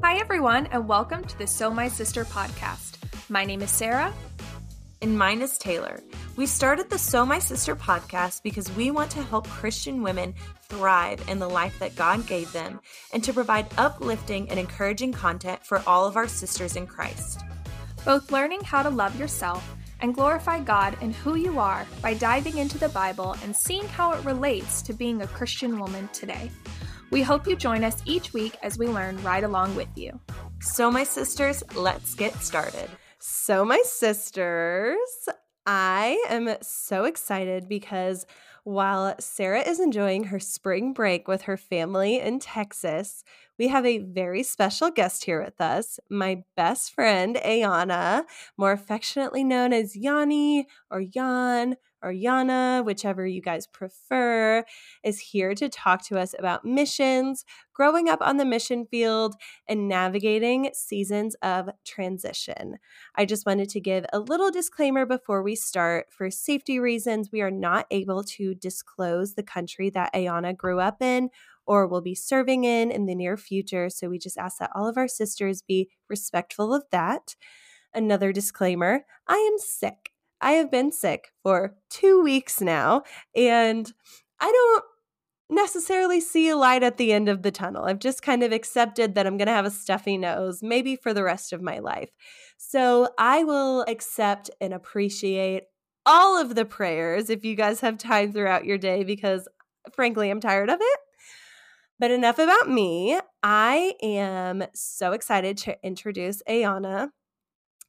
Hi, everyone, and welcome to the So My Sister podcast. My name is Sarah. And mine is Taylor. We started the So My Sister podcast because we want to help Christian women thrive in the life that God gave them and to provide uplifting and encouraging content for all of our sisters in Christ. Both learning how to love yourself and glorify God in who you are by diving into the Bible and seeing how it relates to being a Christian woman today. We hope you join us each week as we learn right along with you. So, my sisters, let's get started. So, my sisters, I am so excited because while Sarah is enjoying her spring break with her family in Texas, we have a very special guest here with us, my best friend, Ayanna, more affectionately known as Yanni or Jan or Yana, whichever you guys prefer, is here to talk to us about missions, growing up on the mission field, and navigating seasons of transition. I just wanted to give a little disclaimer before we start. For safety reasons, we are not able to disclose the country that Ayanna grew up in or will be serving in in the near future. So we just ask that all of our sisters be respectful of that. Another disclaimer I am sick. I have been sick for two weeks now, and I don't necessarily see a light at the end of the tunnel. I've just kind of accepted that I'm going to have a stuffy nose, maybe for the rest of my life. So I will accept and appreciate all of the prayers if you guys have time throughout your day, because frankly, I'm tired of it. But enough about me. I am so excited to introduce Ayanna.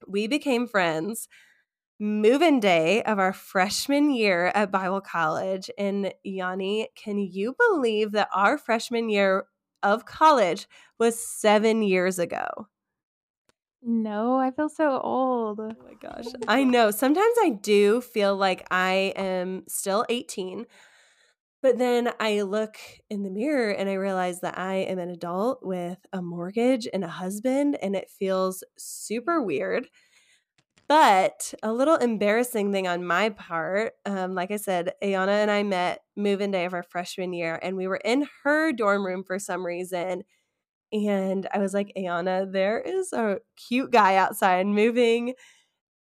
We became friends move in day of our freshman year at Bible College. And Yanni, can you believe that our freshman year of college was seven years ago? No, I feel so old. Oh my gosh. I know. Sometimes I do feel like I am still 18. But then I look in the mirror and I realize that I am an adult with a mortgage and a husband, and it feels super weird. But a little embarrassing thing on my part, um, like I said, Ayanna and I met move-in day of our freshman year, and we were in her dorm room for some reason. And I was like, Ayanna, there is a cute guy outside moving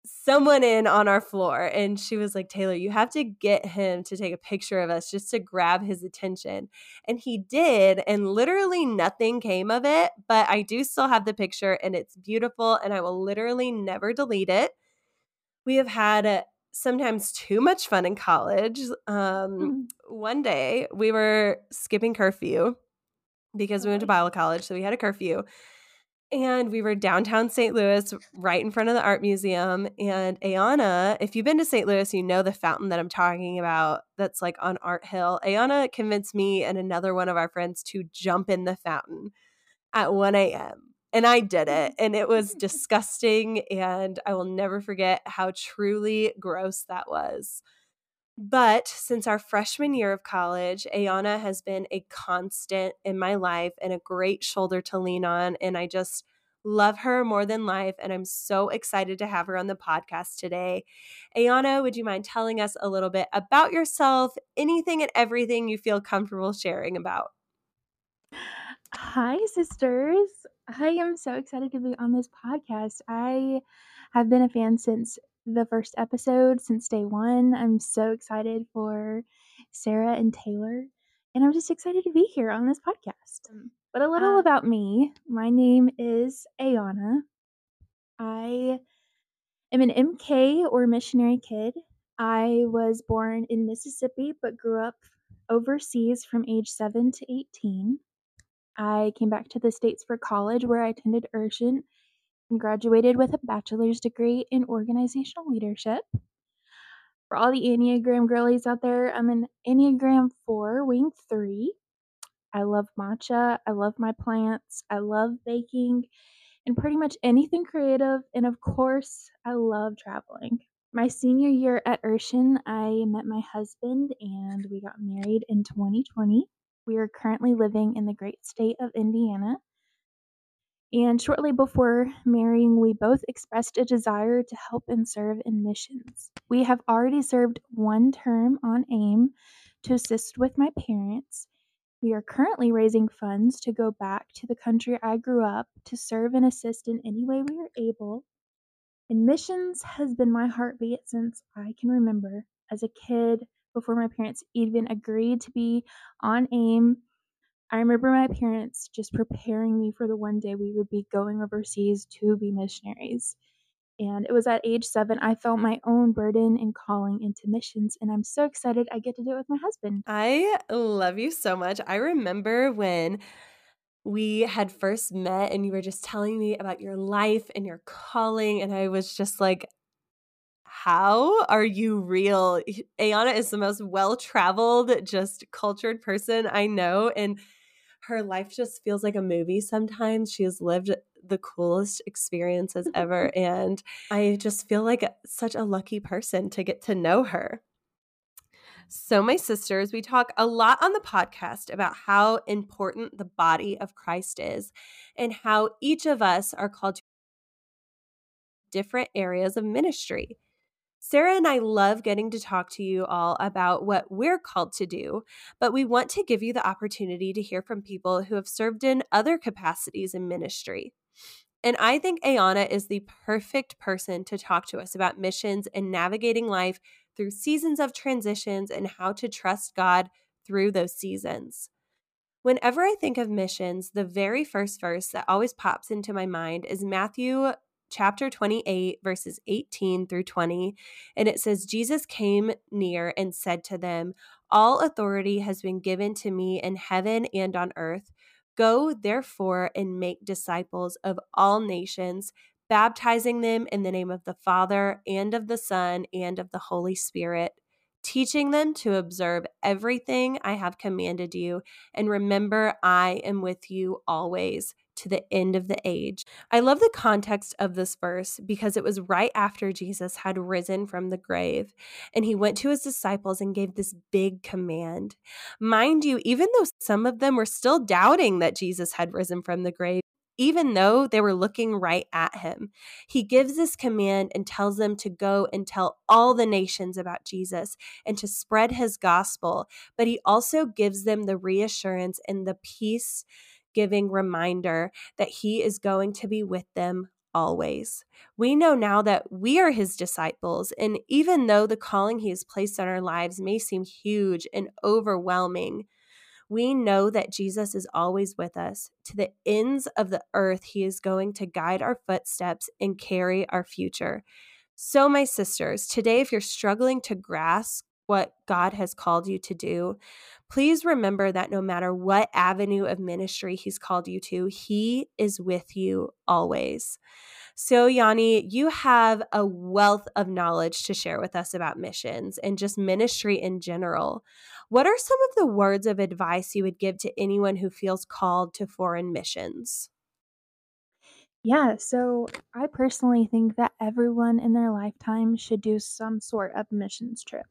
someone in on our floor. And she was like, Taylor, you have to get him to take a picture of us just to grab his attention. And he did. And literally nothing came of it. But I do still have the picture and it's beautiful. And I will literally never delete it. We have had sometimes too much fun in college. Um, mm-hmm. One day we were skipping curfew because we went to Bible college. So we had a curfew and we were downtown St. Louis, right in front of the art museum. And Ayanna, if you've been to St. Louis, you know the fountain that I'm talking about that's like on Art Hill. Ayanna convinced me and another one of our friends to jump in the fountain at 1 a.m. And I did it. And it was disgusting. And I will never forget how truly gross that was. But since our freshman year of college, Ayanna has been a constant in my life and a great shoulder to lean on. And I just love her more than life. And I'm so excited to have her on the podcast today. Ayanna, would you mind telling us a little bit about yourself, anything and everything you feel comfortable sharing about? Hi, sisters. I am so excited to be on this podcast. I have been a fan since the first episode since day one. I'm so excited for Sarah and Taylor, and I'm just excited to be here on this podcast. Mm. But a little uh, about me my name is Ayanna. I am an MK or missionary kid. I was born in Mississippi but grew up overseas from age 7 to 18. I came back to the States for college where I attended Urshan and graduated with a bachelor's degree in organizational leadership. For all the Enneagram girlies out there, I'm an Enneagram 4, wing 3. I love matcha. I love my plants. I love baking and pretty much anything creative. And of course, I love traveling. My senior year at Urshan, I met my husband and we got married in 2020. We are currently living in the great state of Indiana. And shortly before marrying, we both expressed a desire to help and serve in missions. We have already served one term on AIM to assist with my parents. We are currently raising funds to go back to the country I grew up to serve and assist in any way we are able. And missions has been my heartbeat since I can remember. As a kid, before my parents even agreed to be on AIM, I remember my parents just preparing me for the one day we would be going overseas to be missionaries. And it was at age seven, I felt my own burden and calling into missions. And I'm so excited I get to do it with my husband. I love you so much. I remember when we had first met and you were just telling me about your life and your calling. And I was just like, how are you real? Ayanna is the most well traveled, just cultured person I know. And her life just feels like a movie sometimes. She has lived the coolest experiences ever. and I just feel like such a lucky person to get to know her. So, my sisters, we talk a lot on the podcast about how important the body of Christ is and how each of us are called to different areas of ministry. Sarah and I love getting to talk to you all about what we're called to do, but we want to give you the opportunity to hear from people who have served in other capacities in ministry. And I think Ayanna is the perfect person to talk to us about missions and navigating life through seasons of transitions and how to trust God through those seasons. Whenever I think of missions, the very first verse that always pops into my mind is Matthew chapter 28, verses 18 through 20. And it says, Jesus came near and said to them, All authority has been given to me in heaven and on earth. Go therefore and make disciples of all nations, baptizing them in the name of the Father and of the Son and of the Holy Spirit, teaching them to observe everything I have commanded you. And remember, I am with you always to the end of the age. I love the context of this verse because it was right after Jesus had risen from the grave and he went to his disciples and gave this big command. Mind you, even though some of them were still doubting that Jesus had risen from the grave, even though they were looking right at him. He gives this command and tells them to go and tell all the nations about Jesus and to spread his gospel. But he also gives them the reassurance and the peace giving reminder that He is going to be with them always. We know now that we are His disciples, and even though the calling He has placed on our lives may seem huge and overwhelming, we know that Jesus is always with us. To the ends of the earth, He is going to guide our footsteps and carry our future. So, my sisters, today, if you're struggling to grasp what God has called you to do, please remember that no matter what avenue of ministry He's called you to, He is with you always. So, Yanni, you have a wealth of knowledge to share with us about missions and just ministry in general. What are some of the words of advice you would give to anyone who feels called to foreign missions? Yeah, so I personally think that everyone in their lifetime should do some sort of missions trip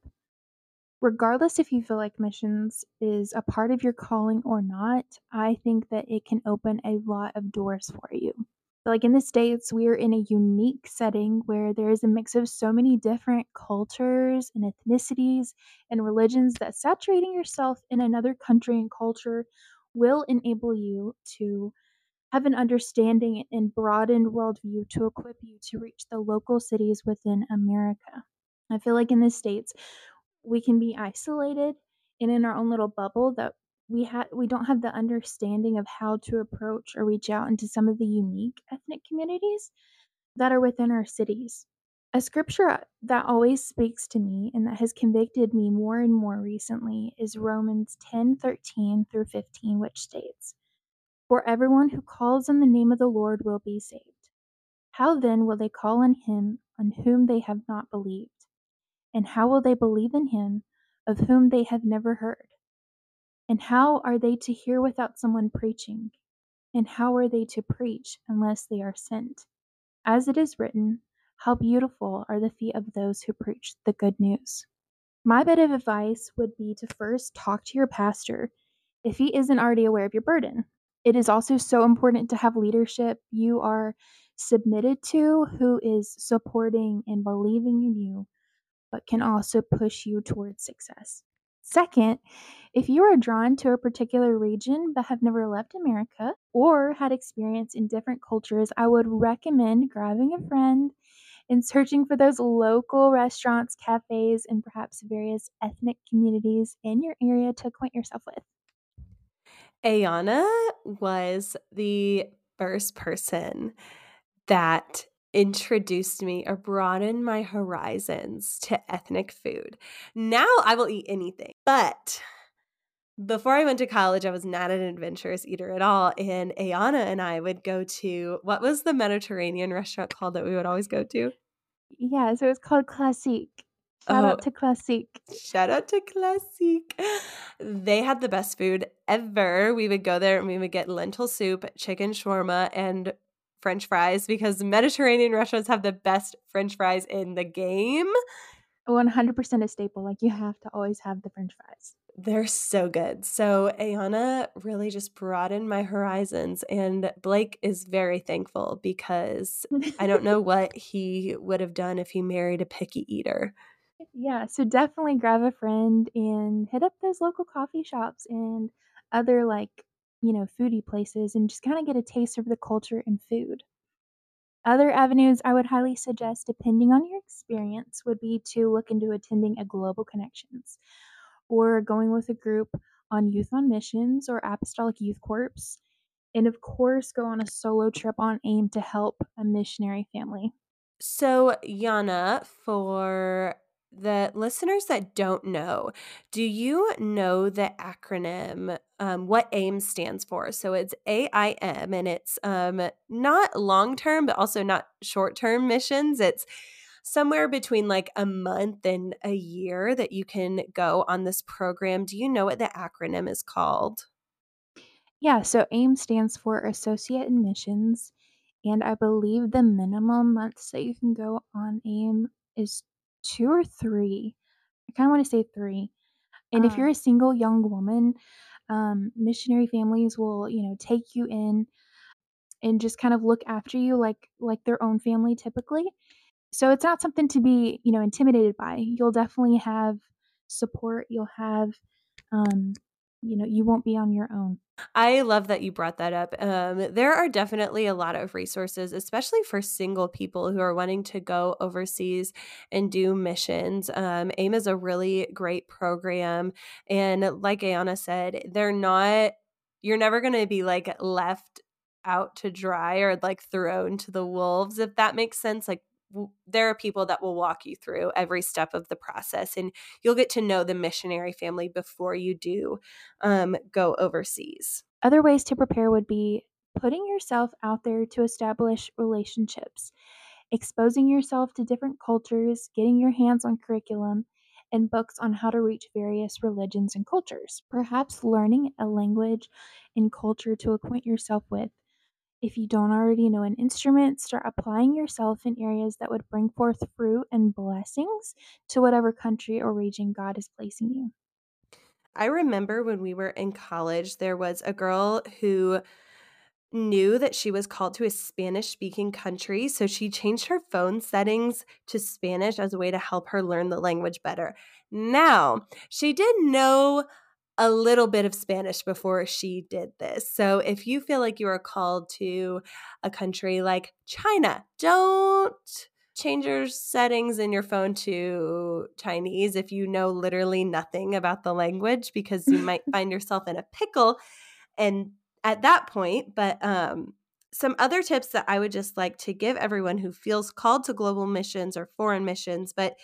regardless if you feel like missions is a part of your calling or not, I think that it can open a lot of doors for you. Like in the States, we are in a unique setting where there is a mix of so many different cultures and ethnicities and religions that saturating yourself in another country and culture will enable you to have an understanding and broadened worldview to equip you to reach the local cities within America. I feel like in the States, we can be isolated and in our own little bubble that we have we don't have the understanding of how to approach or reach out into some of the unique ethnic communities that are within our cities. A scripture uh, that always speaks to me and that has convicted me more and more recently is Romans 10 13 through 15, which states, For everyone who calls on the name of the Lord will be saved. How then will they call on him on whom they have not believed? And how will they believe in him of whom they have never heard? And how are they to hear without someone preaching? And how are they to preach unless they are sent? As it is written, How beautiful are the feet of those who preach the good news. My bit of advice would be to first talk to your pastor if he isn't already aware of your burden. It is also so important to have leadership you are submitted to who is supporting and believing in you but can also push you towards success. Second, if you are drawn to a particular region but have never left America or had experience in different cultures, I would recommend grabbing a friend and searching for those local restaurants, cafes, and perhaps various ethnic communities in your area to acquaint yourself with. Ayanna was the first person that introduced me or broadened my horizons to ethnic food. Now I will eat anything. But before I went to college, I was not an adventurous eater at all. And Ayanna and I would go to what was the Mediterranean restaurant called that we would always go to? Yeah, so it's called Classique. Shout Oh. out to Classique. Shout out to Classique. They had the best food ever. We would go there and we would get lentil soup, chicken shawarma, and French fries because Mediterranean restaurants have the best French fries in the game. 100% a staple. Like you have to always have the french fries. They're so good. So Ayanna really just broadened my horizons, and Blake is very thankful because I don't know what he would have done if he married a picky eater. Yeah, so definitely grab a friend and hit up those local coffee shops and other like, you know, foodie places and just kind of get a taste of the culture and food. Other avenues I would highly suggest, depending on your experience, would be to look into attending a Global Connections or going with a group on Youth on Missions or Apostolic Youth Corps. And of course, go on a solo trip on AIM to help a missionary family. So, Yana, for the listeners that don't know, do you know the acronym, um, what AIM stands for? So it's AIM and it's um, not long term, but also not short term missions. It's somewhere between like a month and a year that you can go on this program. Do you know what the acronym is called? Yeah, so AIM stands for Associate in Missions. And I believe the minimum months that you can go on AIM is two or three. I kind of want to say three. And if you're a single young woman, um, missionary families will, you know, take you in and just kind of look after you like like their own family typically. So it's not something to be, you know, intimidated by. You'll definitely have support. You'll have, um, you know, you won't be on your own. I love that you brought that up. Um, there are definitely a lot of resources, especially for single people who are wanting to go overseas and do missions. Um, AIM is a really great program. And like Ayanna said, they're not, you're never going to be like left out to dry or like thrown to the wolves, if that makes sense. Like, there are people that will walk you through every step of the process, and you'll get to know the missionary family before you do um, go overseas. Other ways to prepare would be putting yourself out there to establish relationships, exposing yourself to different cultures, getting your hands on curriculum and books on how to reach various religions and cultures. Perhaps learning a language and culture to acquaint yourself with. If you don't already know an instrument, start applying yourself in areas that would bring forth fruit and blessings to whatever country or region God is placing you. I remember when we were in college, there was a girl who knew that she was called to a Spanish speaking country. So she changed her phone settings to Spanish as a way to help her learn the language better. Now, she did know a little bit of Spanish before she did this. So if you feel like you are called to a country like China, don't change your settings in your phone to Chinese if you know literally nothing about the language because you might find yourself in a pickle and at that point but um some other tips that I would just like to give everyone who feels called to global missions or foreign missions but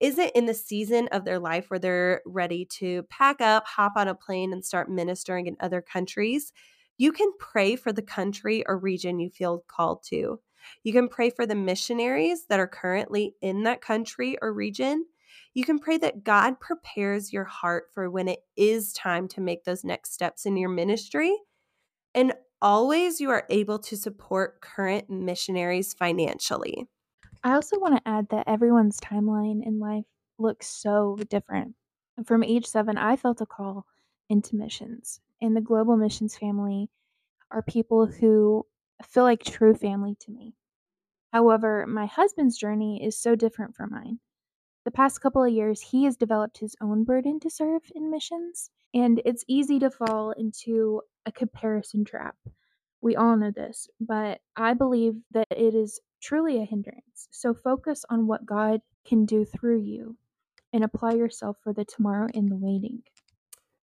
isn't in the season of their life where they're ready to pack up, hop on a plane and start ministering in other countries. You can pray for the country or region you feel called to. You can pray for the missionaries that are currently in that country or region. You can pray that God prepares your heart for when it is time to make those next steps in your ministry. And always you are able to support current missionaries financially. I also want to add that everyone's timeline in life looks so different. From age seven, I felt a call into missions. And the global missions family are people who feel like true family to me. However, my husband's journey is so different from mine. the past couple of years, he has developed his own burden to serve in missions. And it's easy to fall into a comparison trap. We all know this, but I believe that it is truly a hindrance. So focus on what God can do through you and apply yourself for the tomorrow in the waiting.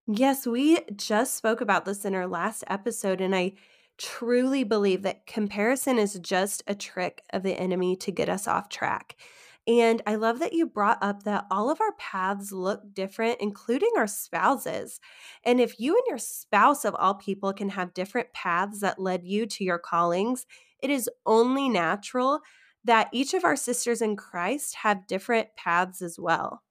Yes, we just spoke about this in our last episode, and I truly believe that comparison is just a trick of the enemy to get us off track. And I love that you brought up that all of our paths look different, including our spouses. And if you and your spouse, of all people, can have different paths that led you to your callings, it is only natural that each of our sisters in Christ have different paths as well.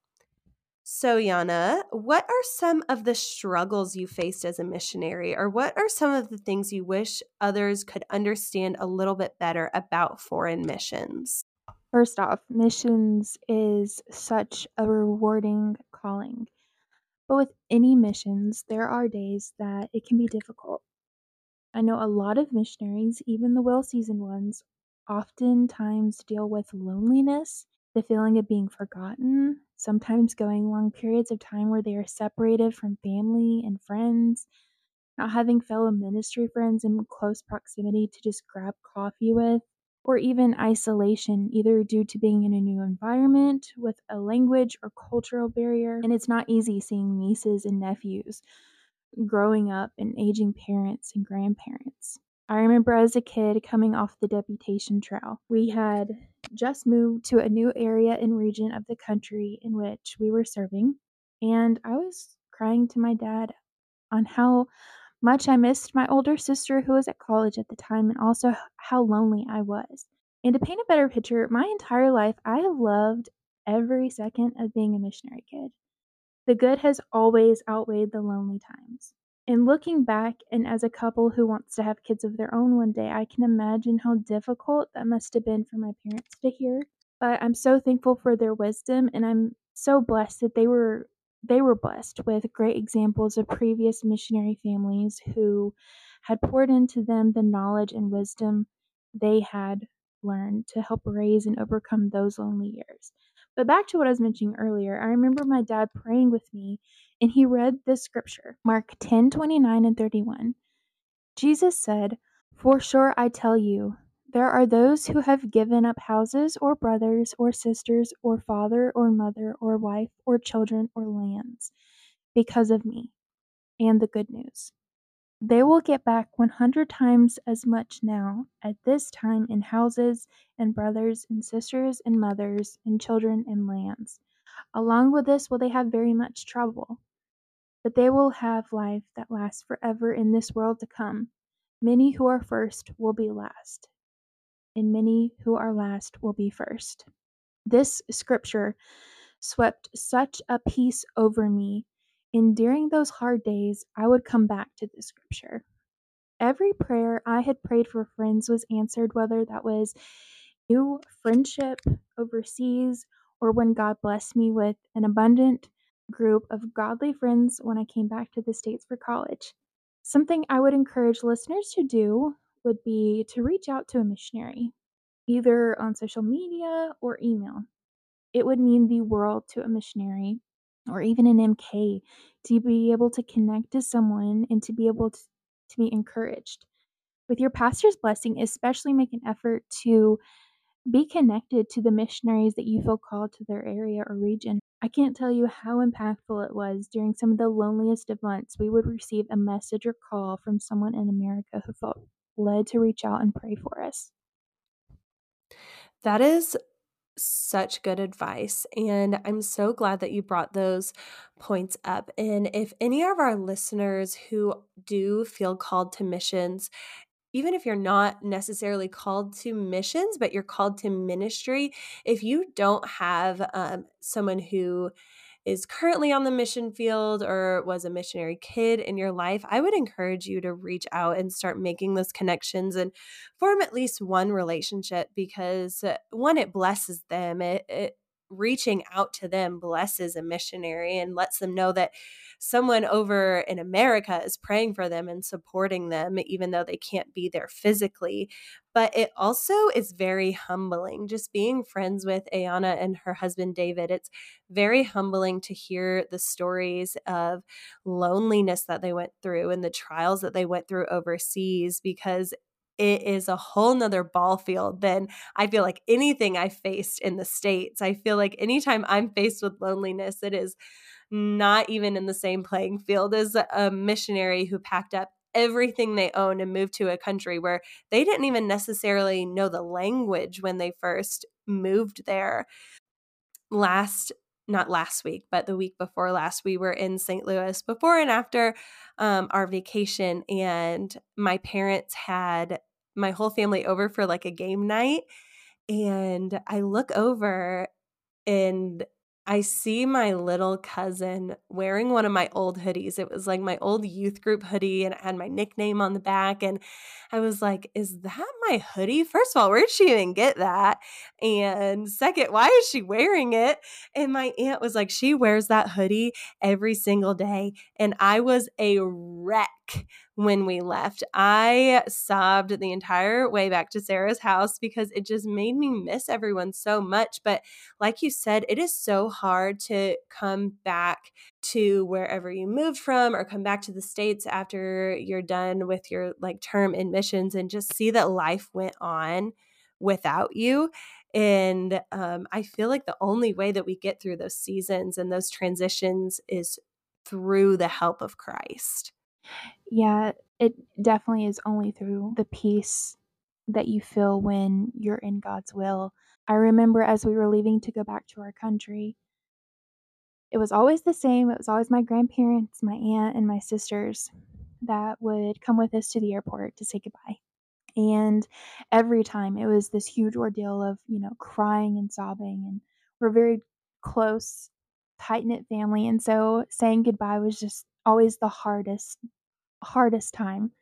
So, Yana, what are some of the struggles you faced as a missionary, or what are some of the things you wish others could understand a little bit better about foreign missions? First off, missions is such a rewarding calling. But with any missions, there are days that it can be difficult. I know a lot of missionaries, even the well seasoned ones, oftentimes deal with loneliness, the feeling of being forgotten, sometimes going long periods of time where they are separated from family and friends, not having fellow ministry friends in close proximity to just grab coffee with, or even isolation, either due to being in a new environment with a language or cultural barrier. And it's not easy seeing nieces and nephews growing up and aging parents and grandparents. I remember as a kid coming off the deputation trail. We had just moved to a new area and region of the country in which we were serving, and I was crying to my dad on how much I missed my older sister who was at college at the time and also how lonely I was. And to paint a better picture, my entire life I have loved every second of being a missionary kid. The good has always outweighed the lonely times. And looking back, and as a couple who wants to have kids of their own one day, I can imagine how difficult that must have been for my parents to hear. But I'm so thankful for their wisdom, and I'm so blessed that they were they were blessed with great examples of previous missionary families who had poured into them the knowledge and wisdom they had learned to help raise and overcome those lonely years. But back to what I was mentioning earlier, I remember my dad praying with me and he read this scripture, Mark 10 29 and 31. Jesus said, For sure I tell you, there are those who have given up houses, or brothers, or sisters, or father, or mother, or wife, or children, or lands, because of me and the good news. They will get back 100 times as much now at this time in houses, and brothers, and sisters, and mothers, and children, and lands. Along with this, will they have very much trouble. But they will have life that lasts forever in this world to come. Many who are first will be last and many who are last will be first. This scripture swept such a peace over me, and during those hard days, I would come back to this scripture. Every prayer I had prayed for friends was answered, whether that was new friendship overseas or when God blessed me with an abundant group of godly friends when I came back to the States for college. Something I would encourage listeners to do would be to reach out to a missionary, either on social media or email. It would mean the world to a missionary or even an MK to be able to connect to someone and to be able to, to be encouraged. With your pastor's blessing, especially make an effort to be connected to the missionaries that you feel called to their area or region. I can't tell you how impactful it was during some of the loneliest of months. We would receive a message or call from someone in America who felt led to reach out and pray for us. That is such good advice. And I'm so glad that you brought those points up. And if any of our listeners who do feel called to missions, even if you're not necessarily called to missions, but you're called to ministry, if you don't have um, someone who is currently on the mission field or was a missionary kid in your life, I would encourage you to reach out and start making those connections and form at least one relationship because uh, one, it blesses them. It, it reaching out to them blesses a missionary and lets them know that someone over in America is praying for them and supporting them, even though they can't be there physically. But it also is very humbling just being friends with Ayanna and her husband David. It's very humbling to hear the stories of loneliness that they went through and the trials that they went through overseas because it is a whole nother ball field than I feel like anything I faced in the States. I feel like anytime I'm faced with loneliness, it is not even in the same playing field as a missionary who packed up everything they owned and moved to a country where they didn't even necessarily know the language when they first moved there. Last not last week, but the week before last, we were in St. Louis before and after um, our vacation. And my parents had my whole family over for like a game night. And I look over and I see my little cousin wearing one of my old hoodies. It was like my old youth group hoodie and it had my nickname on the back. And I was like, is that my hoodie? First of all, where did she even get that? And second, why is she wearing it? And my aunt was like, she wears that hoodie every single day. And I was a wreck when we left. I sobbed the entire way back to Sarah's house because it just made me miss everyone so much. But like you said, it is so hard to come back to wherever you moved from or come back to the States after you're done with your like term in missions and just see that life went on without you. And um, I feel like the only way that we get through those seasons and those transitions is through the help of Christ. Yeah, it definitely is only through the peace that you feel when you're in God's will. I remember as we were leaving to go back to our country, it was always the same. It was always my grandparents, my aunt, and my sisters that would come with us to the airport to say goodbye. And every time it was this huge ordeal of, you know, crying and sobbing. And we're very close, tight knit family. And so saying goodbye was just always the hardest hardest time.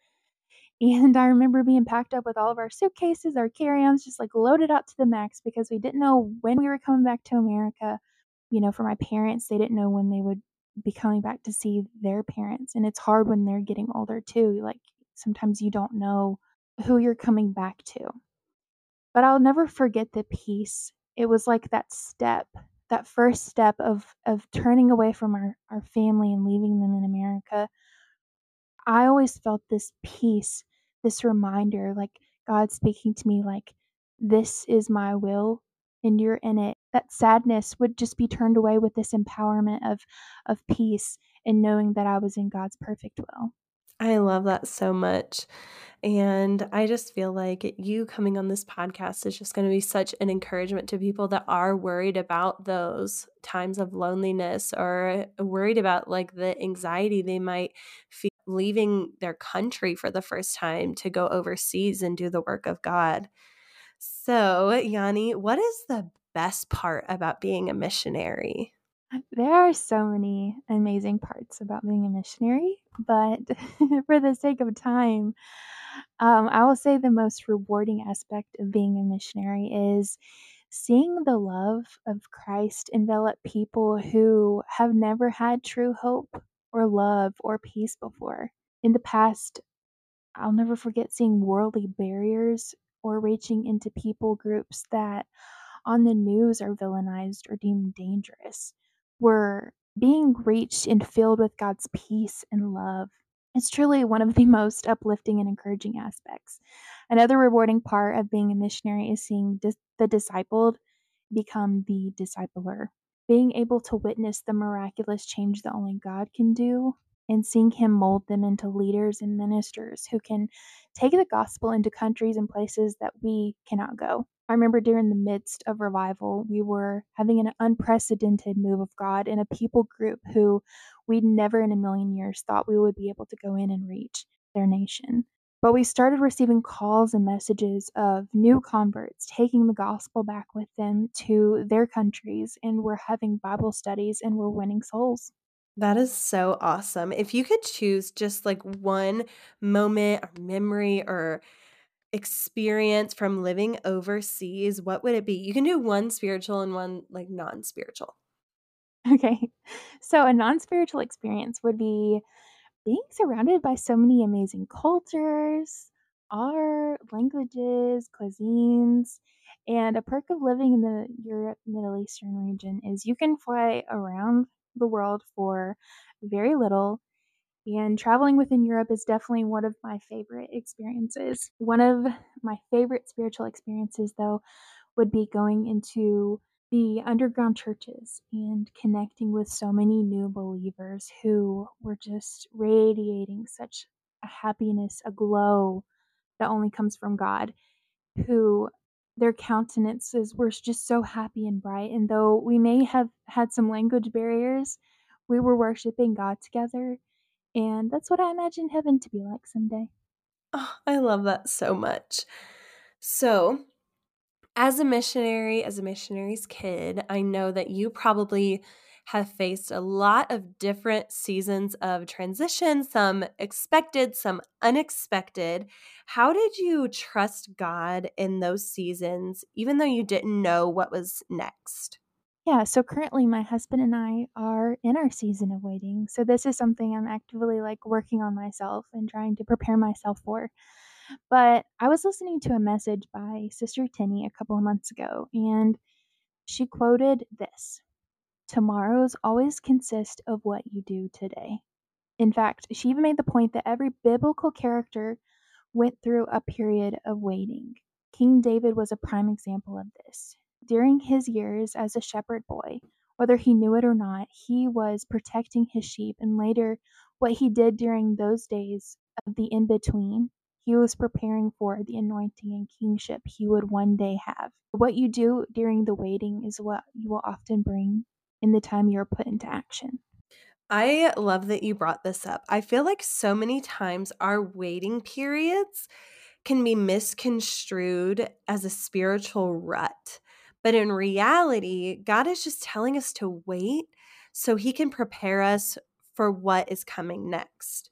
And I remember being packed up with all of our suitcases, our carry ons, just like loaded up to the max because we didn't know when we were coming back to America. You know, for my parents, they didn't know when they would be coming back to see their parents. And it's hard when they're getting older too. Like sometimes you don't know who you're coming back to. But I'll never forget the peace. It was like that step, that first step of of turning away from our, our family and leaving them in America I always felt this peace, this reminder, like God speaking to me, like, this is my will and you're in it. That sadness would just be turned away with this empowerment of, of peace and knowing that I was in God's perfect will. I love that so much. And I just feel like you coming on this podcast is just going to be such an encouragement to people that are worried about those times of loneliness or worried about like the anxiety they might feel leaving their country for the first time to go overseas and do the work of God. So, Yanni, what is the best part about being a missionary? There are so many amazing parts about being a missionary, but for the sake of time, um, I will say the most rewarding aspect of being a missionary is seeing the love of Christ envelop people who have never had true hope or love or peace before. In the past, I'll never forget seeing worldly barriers or reaching into people groups that on the news are villainized or deemed dangerous were being reached and filled with God's peace and love. It's truly one of the most uplifting and encouraging aspects. Another rewarding part of being a missionary is seeing dis- the discipled become the discipler. Being able to witness the miraculous change that only God can do and seeing Him mold them into leaders and ministers who can take the gospel into countries and places that we cannot go. I remember during the midst of revival, we were having an unprecedented move of God in a people group who we'd never in a million years thought we would be able to go in and reach their nation. But we started receiving calls and messages of new converts taking the gospel back with them to their countries, and we're having Bible studies and we're winning souls. That is so awesome. If you could choose just like one moment or memory or experience from living overseas, what would it be? You can do one spiritual and one like non spiritual. Okay. So, a non spiritual experience would be being surrounded by so many amazing cultures, art, languages, cuisines. And a perk of living in the Europe, Middle Eastern region is you can fly around the world for very little. And traveling within Europe is definitely one of my favorite experiences. One of my favorite spiritual experiences, though, would be going into the underground churches and connecting with so many new believers who were just radiating such a happiness, a glow that only comes from God, who their countenances were just so happy and bright. And though we may have had some language barriers, we were worshiping God together. And that's what I imagine heaven to be like someday. Oh, I love that so much. So, as a missionary, as a missionary's kid, I know that you probably have faced a lot of different seasons of transition, some expected, some unexpected. How did you trust God in those seasons, even though you didn't know what was next? Yeah, so currently my husband and I are in our season of waiting. So this is something I'm actively like working on myself and trying to prepare myself for. But I was listening to a message by Sister Tinny a couple of months ago, and she quoted this Tomorrows always consist of what you do today. In fact, she even made the point that every biblical character went through a period of waiting. King David was a prime example of this. During his years as a shepherd boy, whether he knew it or not, he was protecting his sheep, and later, what he did during those days of the in between he was preparing for the anointing and kingship he would one day have. What you do during the waiting is what you will often bring in the time you're put into action. I love that you brought this up. I feel like so many times our waiting periods can be misconstrued as a spiritual rut. But in reality, God is just telling us to wait so he can prepare us for what is coming next.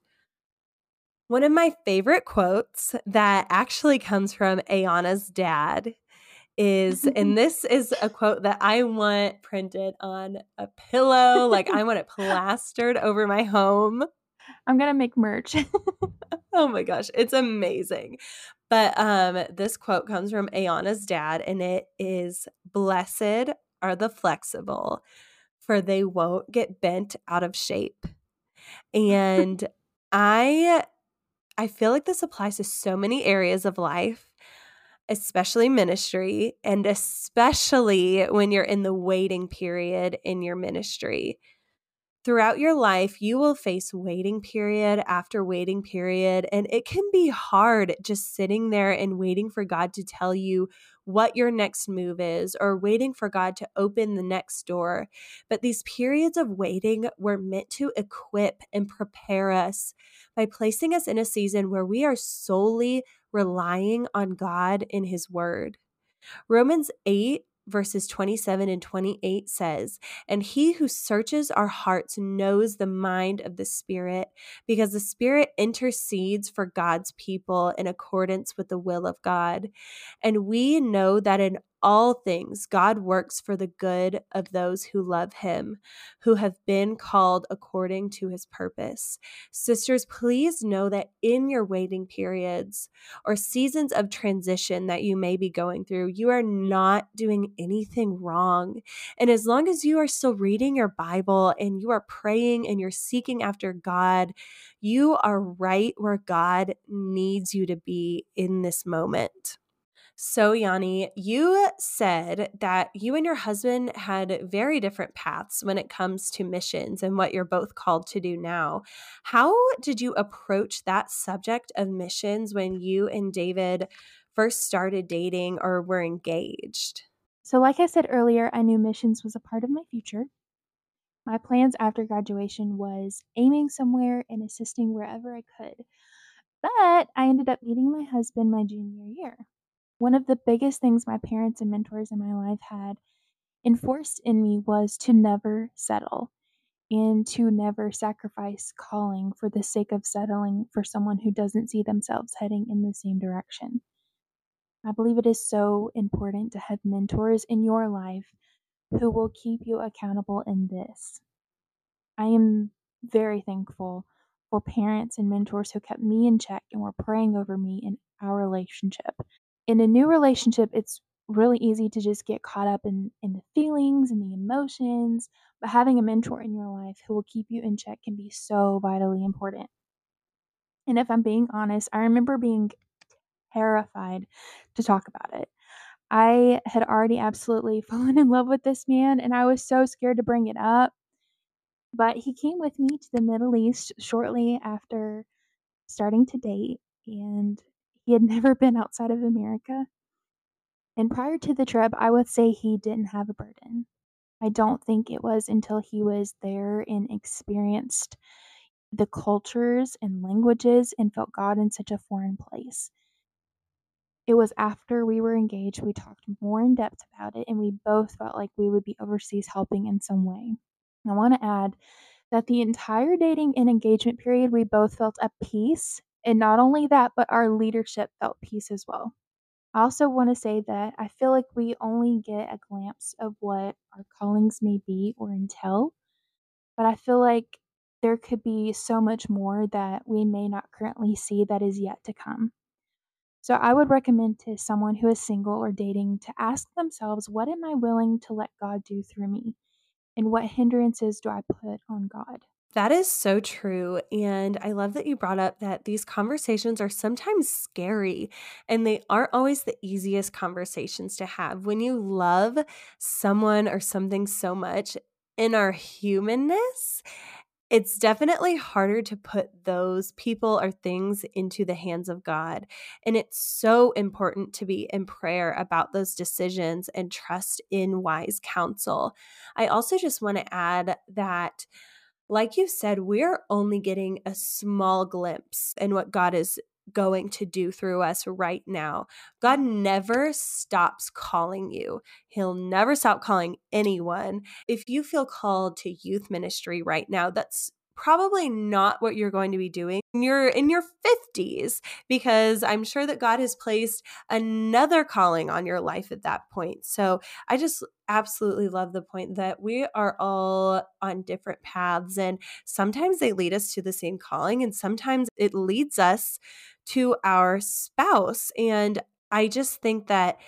One of my favorite quotes that actually comes from Ayanna's dad is, and this is a quote that I want printed on a pillow, like I want it plastered over my home. I'm gonna make merch. oh my gosh, it's amazing. But um, this quote comes from Ayanna's dad, and it is Blessed are the flexible, for they won't get bent out of shape. And I I feel like this applies to so many areas of life, especially ministry, and especially when you're in the waiting period in your ministry. Throughout your life, you will face waiting period after waiting period, and it can be hard just sitting there and waiting for God to tell you what your next move is or waiting for God to open the next door. But these periods of waiting were meant to equip and prepare us by placing us in a season where we are solely relying on God in His Word. Romans 8 verses 27 and 28 says, And he who searches our hearts knows the mind of the Spirit, because the Spirit intercedes for God's people in accordance with the will of God. And we know that in all things God works for the good of those who love him, who have been called according to his purpose. Sisters, please know that in your waiting periods or seasons of transition that you may be going through, you are not doing anything wrong. And as long as you are still reading your Bible and you are praying and you're seeking after God, you are right where God needs you to be in this moment. So, Yanni, you said that you and your husband had very different paths when it comes to missions and what you're both called to do now. How did you approach that subject of missions when you and David first started dating or were engaged? So, like I said earlier, I knew missions was a part of my future. My plans after graduation was aiming somewhere and assisting wherever I could. But I ended up meeting my husband my junior year. One of the biggest things my parents and mentors in my life had enforced in me was to never settle and to never sacrifice calling for the sake of settling for someone who doesn't see themselves heading in the same direction. I believe it is so important to have mentors in your life who will keep you accountable in this. I am very thankful for parents and mentors who kept me in check and were praying over me in our relationship. In a new relationship, it's really easy to just get caught up in, in the feelings and the emotions, but having a mentor in your life who will keep you in check can be so vitally important. And if I'm being honest, I remember being terrified to talk about it. I had already absolutely fallen in love with this man, and I was so scared to bring it up. But he came with me to the Middle East shortly after starting to date, and he had never been outside of America. And prior to the trip, I would say he didn't have a burden. I don't think it was until he was there and experienced the cultures and languages and felt God in such a foreign place. It was after we were engaged, we talked more in depth about it, and we both felt like we would be overseas helping in some way. I want to add that the entire dating and engagement period, we both felt at peace. And not only that, but our leadership felt peace as well. I also want to say that I feel like we only get a glimpse of what our callings may be or entail, but I feel like there could be so much more that we may not currently see that is yet to come. So I would recommend to someone who is single or dating to ask themselves, what am I willing to let God do through me? And what hindrances do I put on God? That is so true. And I love that you brought up that these conversations are sometimes scary and they aren't always the easiest conversations to have. When you love someone or something so much in our humanness, it's definitely harder to put those people or things into the hands of God. And it's so important to be in prayer about those decisions and trust in wise counsel. I also just want to add that like you said, we're only getting a small glimpse in what God is going to do through us right now. God never stops calling you. He'll never stop calling anyone. If you feel called to youth ministry right now, that's probably not what you're going to be doing. You're in your 50s because I'm sure that God has placed another calling on your life at that point. So I just absolutely love the point that we are all on different paths and sometimes they lead us to the same calling and sometimes it leads us to our spouse. And I just think that,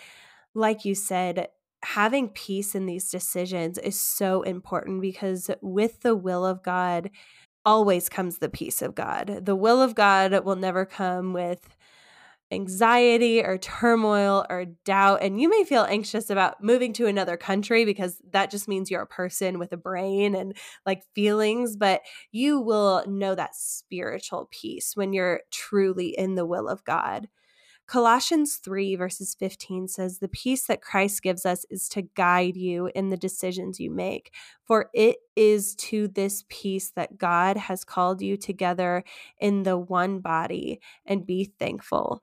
like you said, having peace in these decisions is so important because with the will of God, always comes the peace of God. The will of God will never come with anxiety or turmoil or doubt. And you may feel anxious about moving to another country because that just means you're a person with a brain and like feelings, but you will know that spiritual peace when you're truly in the will of God. Colossians 3, verses 15 says, The peace that Christ gives us is to guide you in the decisions you make. For it is to this peace that God has called you together in the one body, and be thankful.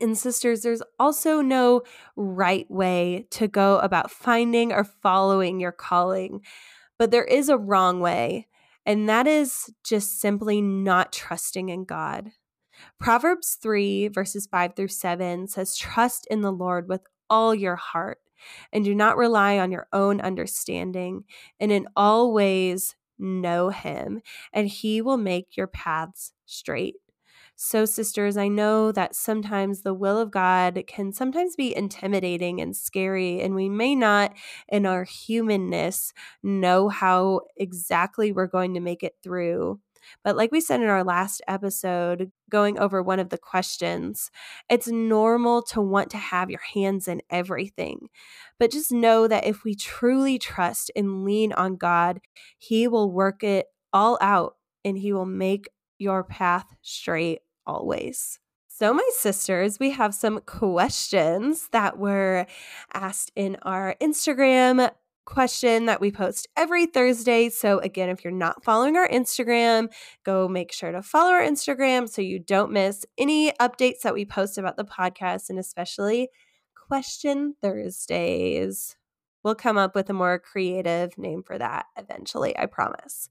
And sisters, there's also no right way to go about finding or following your calling, but there is a wrong way, and that is just simply not trusting in God. Proverbs 3, verses 5 through 7 says, Trust in the Lord with all your heart and do not rely on your own understanding, and in all ways know him, and he will make your paths straight. So, sisters, I know that sometimes the will of God can sometimes be intimidating and scary, and we may not, in our humanness, know how exactly we're going to make it through. But like we said in our last episode, going over one of the questions, it's normal to want to have your hands in everything. But just know that if we truly trust and lean on God, He will work it all out and He will make your path straight always. So, my sisters, we have some questions that were asked in our Instagram question that we post every Thursday. So, again, if you're not following our Instagram, go make sure to follow our Instagram so you don't miss any updates that we post about the podcast and especially Question Thursdays. We'll come up with a more creative name for that eventually, I promise.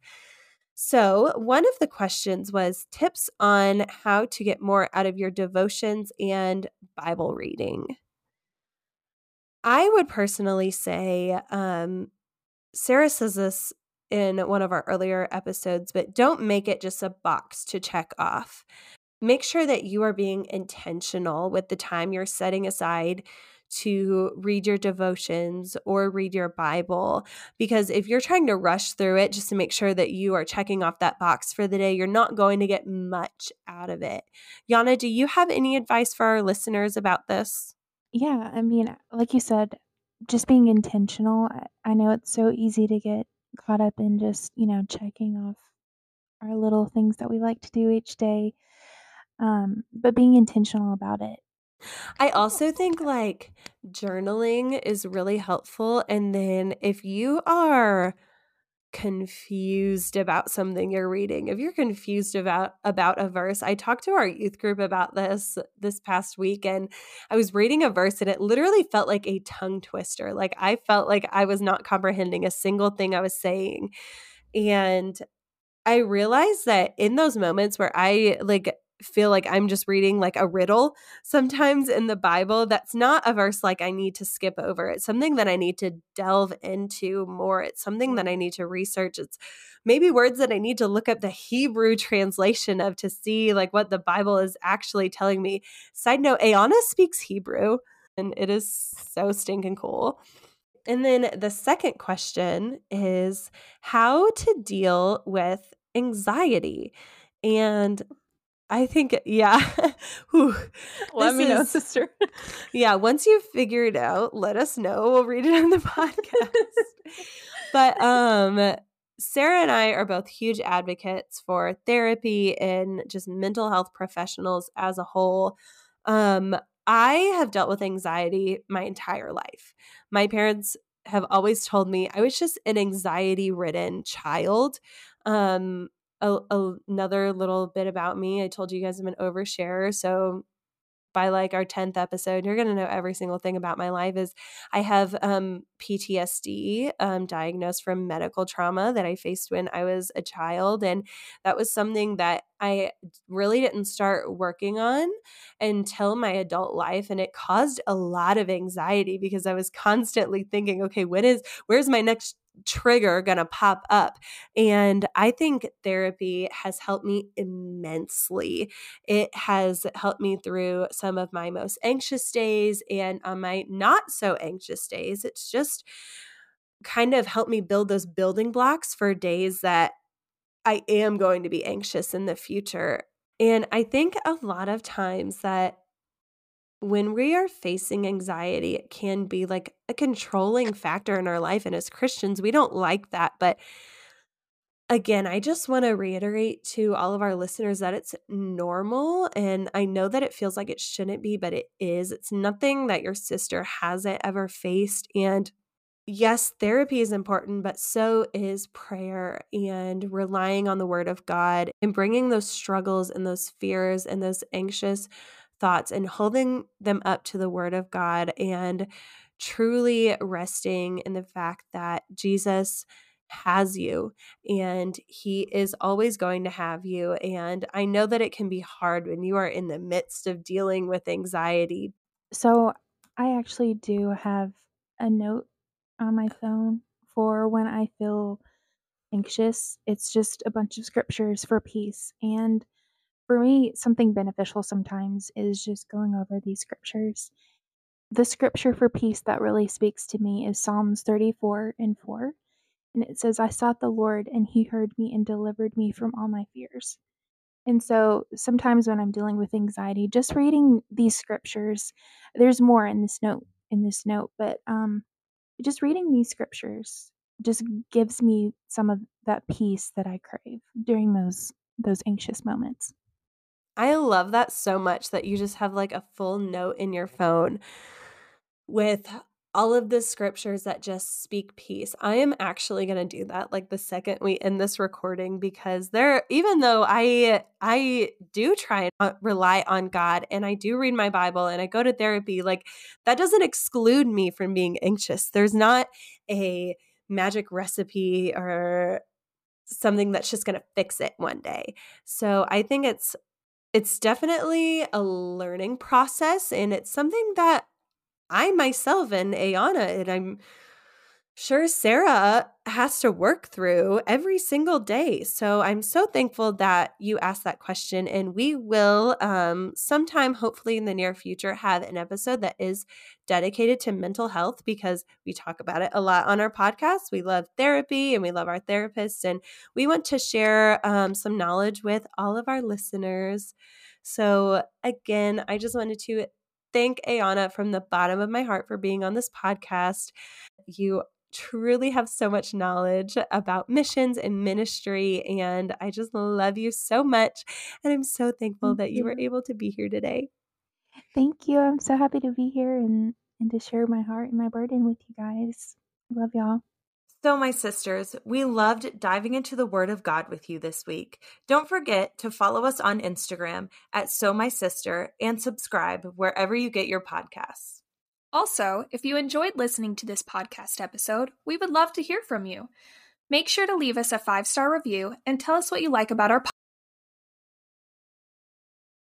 So, one of the questions was tips on how to get more out of your devotions and Bible reading. I would personally say, um, Sarah says this in one of our earlier episodes, but don't make it just a box to check off. Make sure that you are being intentional with the time you're setting aside to read your devotions or read your Bible. Because if you're trying to rush through it just to make sure that you are checking off that box for the day, you're not going to get much out of it. Yana, do you have any advice for our listeners about this? Yeah, I mean, like you said, just being intentional. I know it's so easy to get caught up in just, you know, checking off our little things that we like to do each day. Um, but being intentional about it I also think like journaling is really helpful. And then if you are confused about something you're reading if you're confused about about a verse i talked to our youth group about this this past week and i was reading a verse and it literally felt like a tongue twister like i felt like i was not comprehending a single thing i was saying and i realized that in those moments where i like feel like I'm just reading like a riddle sometimes in the Bible. That's not a verse like I need to skip over. It's something that I need to delve into more. It's something that I mm. need to research. It's maybe words that I need to look up the Hebrew translation of to see like what the Bible is actually telling me. Side note, Ayanna speaks Hebrew and it is so stinking cool. And then the second question is how to deal with anxiety. And I think, yeah. let me know, sister. yeah, once you figure it out, let us know. We'll read it on the podcast. but um Sarah and I are both huge advocates for therapy and just mental health professionals as a whole. Um, I have dealt with anxiety my entire life. My parents have always told me I was just an anxiety ridden child. Um, a, another little bit about me. I told you guys I'm an oversharer. So by like our 10th episode, you're going to know every single thing about my life is I have um, PTSD um, diagnosed from medical trauma that I faced when I was a child. And that was something that I really didn't start working on until my adult life. And it caused a lot of anxiety because I was constantly thinking, okay, what is, where's my next trigger going to pop up. And I think therapy has helped me immensely. It has helped me through some of my most anxious days and on my not so anxious days. It's just kind of helped me build those building blocks for days that I am going to be anxious in the future. And I think a lot of times that when we are facing anxiety, it can be like a controlling factor in our life. And as Christians, we don't like that. But again, I just want to reiterate to all of our listeners that it's normal. And I know that it feels like it shouldn't be, but it is. It's nothing that your sister hasn't ever faced. And yes, therapy is important, but so is prayer and relying on the word of God and bringing those struggles and those fears and those anxious thoughts and holding them up to the word of God and truly resting in the fact that Jesus has you and he is always going to have you. And I know that it can be hard when you are in the midst of dealing with anxiety. So, I actually do have a note on my phone for when I feel anxious. It's just a bunch of scriptures for peace. And for me, something beneficial sometimes is just going over these scriptures. The scripture for peace that really speaks to me is Psalms 34 and 4. And it says, I sought the Lord, and he heard me and delivered me from all my fears. And so sometimes when I'm dealing with anxiety, just reading these scriptures, there's more in this note in this note, but um just reading these scriptures just gives me some of that peace that I crave during those those anxious moments. I love that so much that you just have like a full note in your phone with all of the scriptures that just speak peace. I am actually going to do that like the second we end this recording because there even though I I do try and rely on God and I do read my Bible and I go to therapy like that doesn't exclude me from being anxious. There's not a magic recipe or something that's just going to fix it one day. So I think it's it's definitely a learning process and it's something that I myself and Ayanna and I'm sure Sarah has to work through every single day. So I'm so thankful that you asked that question. And we will um, sometime, hopefully in the near future, have an episode that is dedicated to mental health because we talk about it a lot on our podcast. We love therapy and we love our therapists. And we want to share um, some knowledge with all of our listeners. So, again, I just wanted to thank Ayanna from the bottom of my heart for being on this podcast. You truly have so much knowledge about missions and ministry. And I just love you so much. And I'm so thankful Thank that you. you were able to be here today. Thank you. I'm so happy to be here and, and to share my heart and my burden with you guys. Love y'all. So, my sisters, we loved diving into the Word of God with you this week. Don't forget to follow us on Instagram at So My Sister and subscribe wherever you get your podcasts. Also, if you enjoyed listening to this podcast episode, we would love to hear from you. Make sure to leave us a five star review and tell us what you like about our podcast